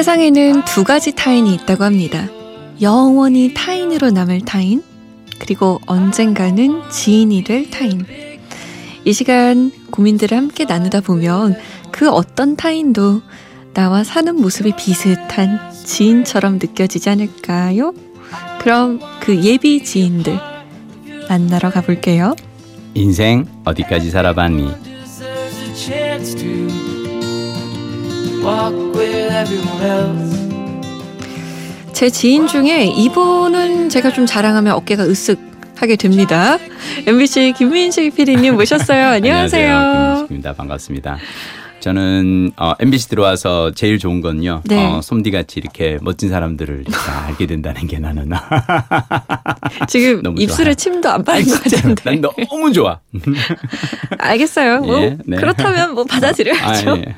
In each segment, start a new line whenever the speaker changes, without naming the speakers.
세상에는 두 가지 타인이 있다고 합니다. 영원히 타인으로 남을 타인, 그리고 언젠가는 지인이 될 타인. 이 시간 고민들을 함께 나누다 보면 그 어떤 타인도 나와 사는 모습이 비슷한 지인처럼 느껴지지 않을까요? 그럼 그 예비 지인들 만나러 가볼게요.
인생 어디까지 살아봤니?
제 지인 중에 이분은 제가 좀 자랑하면 어깨가 으쓱 하게 됩니다. MBC 김민식 PD님 모셨어요. 안녕하세요.
안녕하세요. 김민식입니다. 반갑습니다. 저는 어, MBC 들어와서 제일 좋은 건요.
네.
어, 솜디 같이 이렇게 멋진 사람들을 다 알게 된다는 게 나는
지금 입술에
좋아요.
침도 안 빠진 것 같은데.
난 너무 좋아.
알겠어요. 뭐
예, 네.
그렇다면 뭐 받아들여야죠.
아, 예.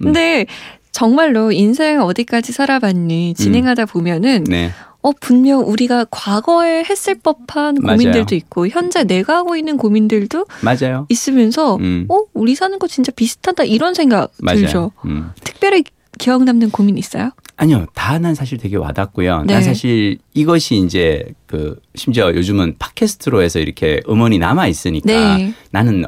근데 정말로 인생 어디까지 살아봤니 진행하다 보면은
네.
어 분명 우리가 과거에 했을 법한
맞아요.
고민들도 있고 현재 내가 하고 있는 고민들도
맞아요.
있으면서
음.
어 우리 사는 거 진짜 비슷하다 이런 생각
맞아요.
들죠.
음.
특별히 기억 남는 고민 있어요?
아니요, 다 난 사실 되게 와닿고요.
네.
난 사실 이것이 이제 그 심지어 요즘은 팟캐스트로 해서 이렇게 음원이 남아 있으니까
네.
나는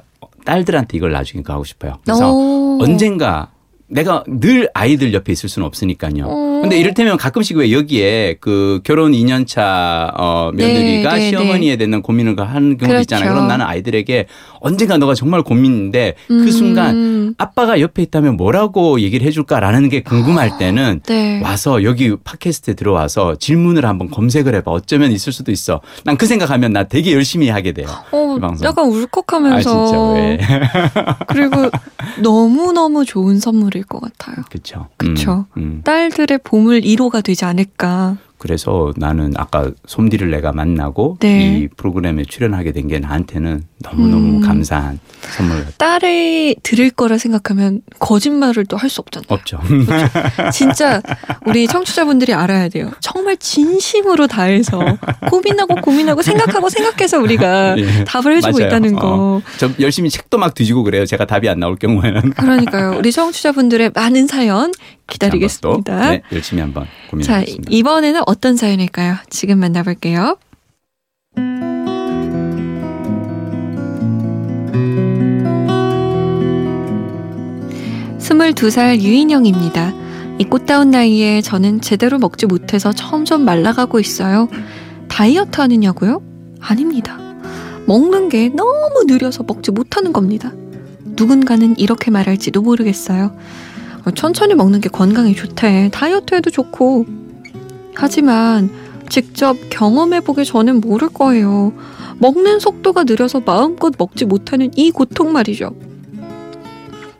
딸들한테 이걸 나중에 하고 싶어요. 그래서
오.
언젠가 내가 늘 아이들 옆에 있을 수는 없으니까요.
어.
근데 이를테면 가끔씩 왜 여기에 그 결혼 2년차 어, 며느리가
네, 네,
시어머니에 대한 고민을 하는 경우도
그렇죠.
있잖아요. 그럼 나는 아이들에게 언젠가 너가 정말 고민인데 그
음.
순간 아빠가 옆에 있다면 뭐라고 얘기를 해줄까라는 게 궁금할 때는
네.
와서 여기 팟캐스트에 들어와서 질문을 한번 검색을 해봐. 어쩌면 있을 수도 있어. 난 그 생각하면 나 되게 열심히 하게 돼요.
어,
이 방송.
약간
아
울컥하면서
진짜 왜?
그리고 너무 너무 좋은 선물 일것 같아요.
그쵸.
그쵸.
음, 음.
딸들의 봄을 1호가 되지 않을까.
그래서 나는 아까 솜디를 내가 만나고
네.
이 프로그램에 출연하게 된 게 나한테는 너무너무
음.
감사한 선물 같아요.
딸이 들을 거라 생각하면 거짓말을 또 할 수 없잖아요.
없죠.
진짜 우리 청취자분들이 알아야 돼요. 정말 진심으로 다해서 고민하고 고민하고 생각하고 생각해서 우리가
예.
답을 해주고
맞아요.
있다는 거.
어. 저 열심히 책도 막 뒤지고 그래요. 제가 답이 안 나올 경우에는.
그러니까요. 우리 청취자분들의 많은 사연 기다리겠습니다.
네, 열심히 한번
자,
고민하겠습니다.
이번에는 어떤 사연일까요? 지금 만나볼게요. 22살 유인영입니다. 이 꽃다운 나이에 저는 제대로 먹지 못해서 점점 말라가고 있어요. 다이어트 하느냐고요? 아닙니다. 먹는 게 너무 느려서 먹지 못하는 겁니다. 누군가는 이렇게 말할지도 모르겠어요. 어, 천천히 먹는 게 건강에 좋대. 다이어트에도 좋고. 하지만 직접 경험해보기 전엔 모를 거예요. 먹는 속도가 느려서 마음껏 먹지 못하는 이 고통 말이죠.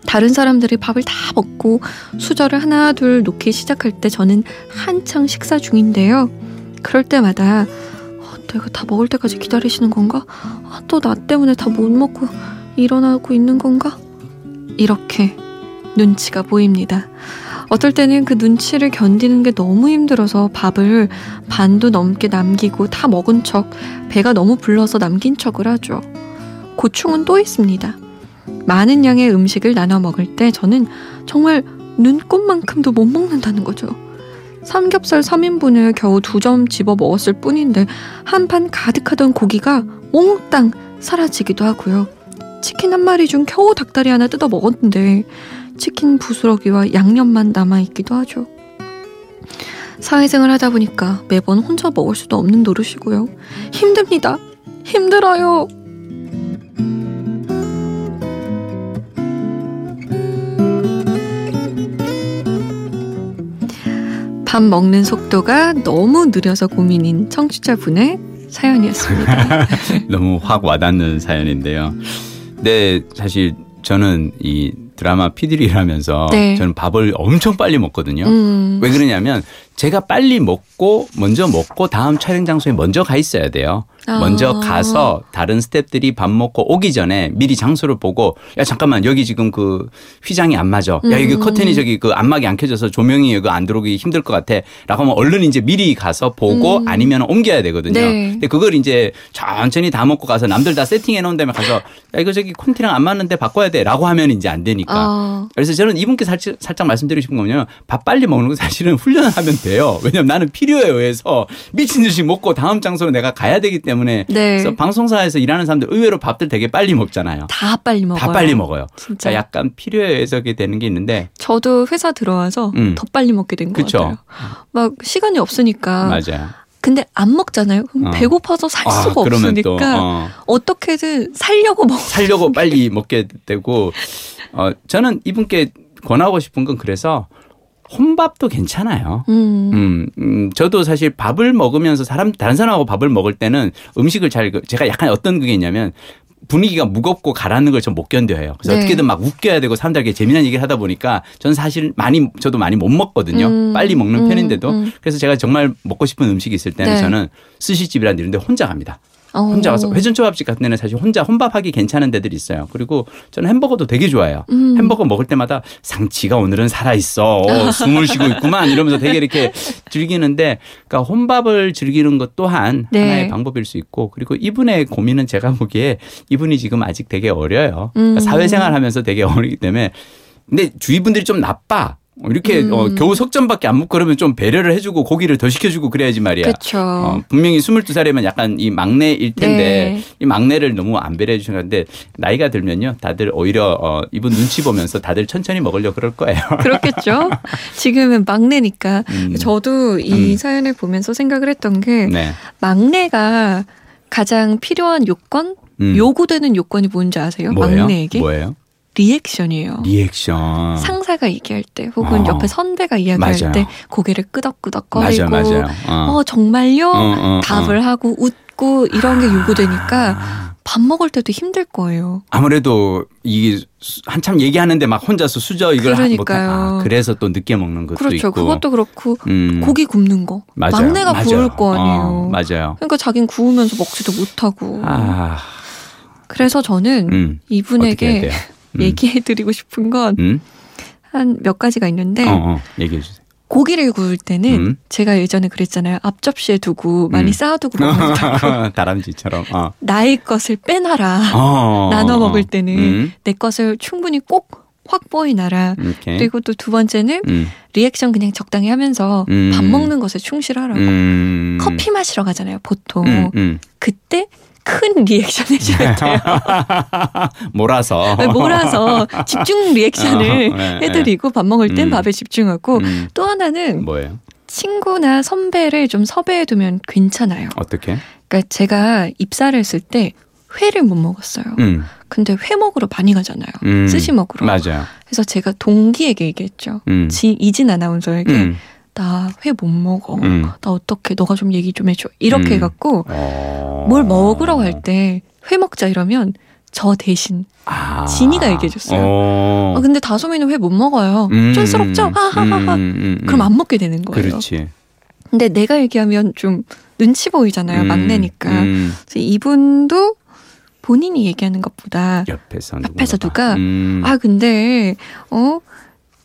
다른 사람들이 밥을 다 먹고 수저를 하나 둘 놓기 시작할 때 저는 한창 식사 중인데요. 그럴 때마다 어, 내가 다 먹을 때까지 기다리시는 건가? 아, 또나 때문에 다 못 먹고 일어나고 있는 건가? 이렇게 눈치가 보입니다. 어떨 때는 그 눈치를 견디는 게 너무 힘들어서 밥을 반도 넘게 남기고 다 먹은 척 배가 너무 불러서 남긴 척을 하죠. 고충은 또 있습니다. 많은 양의 음식을 나눠 먹을 때 저는 정말 눈꽃만큼도 못 먹는다는 거죠. 삼겹살 3인분을 겨우 두 점 집어 먹었을 뿐인데 한 판 가득하던 고기가 몽땅 사라지기도 하고요. 치킨 한 마리 중 겨우 닭다리 하나 뜯어 먹었는데 치킨 부스러기와 양념만 남아 있기도 하죠. 사회생활 하다 보니까 매번 혼자 먹을 수도 없는 노릇이고요. 힘듭니다. 힘들어요. 밥 먹는 속도가 너무 느려서 고민인 청취자분의 사연이었습니다.
너무 확 와닿는 사연인데요. 네, 사실 저는 이 드라마 피디를 일하면서
네.
저는 밥을 엄청 빨리 먹거든요.
음,
왜 그러냐면 제가 빨리 먹고 먼저 먹고 다음 촬영 장소에 먼저 가 있어야 돼요.
아.
먼저 가서 다른 스탭들이 밥 먹고 오기 전에 미리 장소를 보고 야 잠깐만 여기 지금 그 휘장이 안 맞아. 야 여기
음.
커튼이 저기 그 안막이 안 켜져서 조명이 여기 안 들어오기 힘들 것 같아.라고 하면 얼른 이제 미리 가서 보고
음.
아니면 옮겨야 되거든요.
네.
근데 그걸 이제 천천히 다 먹고 가서 남들 다 세팅해 놓은 다음에 가서 야 이거 저기 콘티랑 안 맞는데 바꿔야 돼라고 하면 이제 안 되니까.
아.
그래서 저는 이분께 살짝, 살짝 말씀드리고 싶은 거는요. 밥 빨리 먹는 거 사실은 훈련을 하면 돼요. 왜냐면 나는 필요에 의해서 미친 듯이 먹고 다음 장소로 내가 가야 되기 때문에.
네.
그래서 방송사에서 일하는 사람들 의외로 밥들 되게 빨리 먹잖아요.
다 빨리 먹어요.
다 빨리 먹어요.
진짜.
그러니까 약간 필요에 의해서 그게 되는 게 있는데.
저도 회사 들어와서
음.
더 빨리 먹게 된것
그쵸.
같아요. 막 시간이 없으니까.
맞아요.
근데 안 먹잖아요. 그럼
어.
배고파서 살
아,
수가 없으니까
어.
어떻게든 살려고 먹.
살려고 빨리 먹게 되고 어 저는 이분께 권하고 싶은 건 그래서 혼밥도 괜찮아요.
음.
음, 음, 저도 사실 밥을 먹으면서 사람 다른 사람하고 밥을 먹을 때는 음식을 잘 그- 제가 약간 어떤 그게 있냐면 분위기가 무겁고 가라앉는 걸좀못 견뎌해요. 그래서
네.
어떻게든 막 웃겨야 되고 사람들에게 재미난 얘기를 하다 보니까 저는 사실 많이 저도 많이 못 먹거든요.
음,
빨리 먹는
음,
편인데도
음.
그래서 제가 정말 먹고 싶은 음식이 있을 때는
네.
저는 스시집이라는 이런데 혼자 갑니다.
어.
혼자 가서 회전초밥집 같은 데는 사실 혼자 혼밥하기 괜찮은 데들이 있어요. 그리고 저는 햄버거도 되게 좋아해요.
음.
햄버거 먹을 때마다 상치가 오늘은 살아 있어. 어, 숨을 쉬고 있구만. 이러면서 되게 이렇게 즐기는데 그러니까 혼밥을 즐기는 것 또한
네.
하나의 방법일 수 있고 그리고 이분의 고민은 제가 보기에 이분이 지금 아직 되게 어려요.
음.
그러니까 사회생활 하면서 되게 어리기 때문에 근데 주위 분들이 좀 나빠. 이렇게
음.
어, 겨우 석점밖에 안 먹고 그러면 좀 배려를 해주고 고기를 더 시켜주고 그래야지 말이야.
그렇죠.
어, 분명히 22살이면 약간 이 막내일 텐데
네.
이 막내를 너무 안 배려해 주시는 건데 나이가 들면요 다들 오히려 어, 이분 눈치 보면서 다들 천천히 먹으려 그럴 거예요.
그렇겠죠. 지금은 막내니까.
음.
저도 이
음.
사연을 보면서 생각을 했던 게
네.
막내가 가장 필요한 요건,
음.
요구되는 요건이 뭔지 아세요?
뭐예요?
막내에게
뭐예요?
리액션이에요.
리액션.
상사가 얘기할 때 혹은
어.
옆에 선배가 이야기할
맞아요.
때 고개를 끄덕끄덕거리고
맞아 맞아요. 어.
어 정말요?
어, 어, 어.
답을 하고 웃고 이런 게 요구되니까
아,
밥 먹을 때도 힘들 거예요.
아무래도 이게 수- 한참 얘기하는데 막 혼자서 수저 이걸 하- 못
그러니까요.
아, 그래서 또 늦게 먹는 것도
그렇죠.
있고.
그것도 그렇고
음.
고기 굽는 거
맞아요.
막내가
맞아요.
구울 거 아니에요.
어, 맞아요.
그러니까 자긴 구우면서 먹지도 못하고.
아,
그래서 저는
음.
이분에게?
음.
얘기해드리고 싶은 건한
음?
몇 가지가 있는데
어, 어, 얘기해 주세요.
고기를 구울 때는
음.
제가 예전에 그랬잖아요. 앞접시에 두고 많이
음.
쌓아두고 먹는다고.
다람쥐처럼. 어.
나의 것을 빼놔라.
어,
나눠
어,
먹을
어.
때는
음,
내 것을 충분히 꼭 확보해놔라.
이렇게.
그리고 또 두 번째는
음,
리액션 그냥 적당히 하면서
음.
밥 먹는 것에 충실하라고.
음.
커피 마시러 가잖아요, 보통. 그때 큰 리액션 해줘야 돼요.
몰아서.
몰아서 집중 리액션을
어, 네,
해드리고 밥 먹을 땐
음.
밥에 집중하고
음,
또 하나는
뭐예요?
친구나 선배를 좀 섭외해 두면 괜찮아요.
어떻게?
그러니까 제가 입사를 했을 때 회를 못 먹었어요.
음,
근데 회 먹으러 많이 가잖아요.
음.
스시 먹으러.
맞아요.
그래서 제가 동기에게 얘기했죠.
음.
지, 이진 아나운서에게
음.
나 회 못 먹어.
음.
나 어떻게 너가 좀 얘기 좀 해줘. 이렇게
음.
해갖고
어.
뭘 먹으러 갈 때 회 먹자 이러면 저 대신
아.
진이가 얘기해줬어요.
어.
아, 근데 다솜이는 회 못 먹어요.
음,
촌스럽죠? 하하하하.
음, 음, 음.
그럼 안 먹게 되는 거예요.
그렇지.
근데 내가 얘기하면 좀 눈치 보이잖아요.
음,
막내니까.
음.
그래서 이분도 본인이 얘기하는 것보다 옆에서
누군가가.
누가
음.
아 근데 어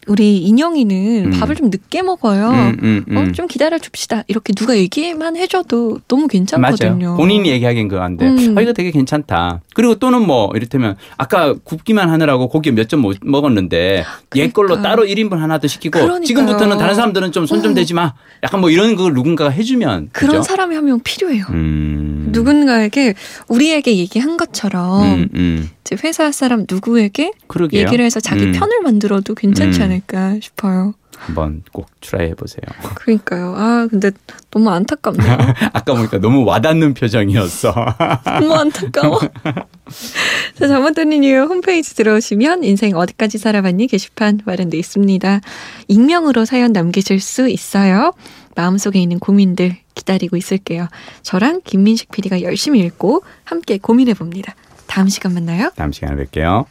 우리 인영이는
음.
밥을 좀 늦게 먹어요.
음, 음, 음.
어, 좀 기다려 줍시다. 이렇게 누가 얘기만 해줘도 너무 괜찮거든요.
맞아요. 본인이 얘기하기엔 그건데,
음.
아, 이거 되게 괜찮다. 그리고 또는 뭐, 이를테면, 아까 굽기만 하느라고 고기 몇점못 먹었는데, 얘 걸로
그러니까.
따로 1인분 하나 더 시키고,
그러니까요.
지금부터는 다른 사람들은 좀 손좀
어.
대지 마. 약간 뭐 이런 걸 누군가가 해주면.
그런
그죠?
사람이 한 명 필요해요.
음.
누군가에게 우리에게 얘기한 것처럼
음, 음.
이제 회사 사람 누구에게
그러게요.
얘기를 해서 자기
음.
편을 만들어도 괜찮지
음.
않을까 싶어요.
한번 꼭 try 해 보세요.
그러니까요. 아 근데 너무 안타깝네요.
아까 보니까 너무 와닿는 표정이었어.
너무 안타까워. 자, 잘못 들린 이유 홈페이지 들어오시면 인생 어디까지 살아봤니 게시판 마련돼 있습니다. 익명으로 사연 남기실 수 있어요. 마음속에 있는 고민들 기다리고 있을게요. 저랑 김민식 PD가 열심히 읽고 함께 고민해 봅니다. 다음 시간 만나요.
다음 시간에 뵐게요.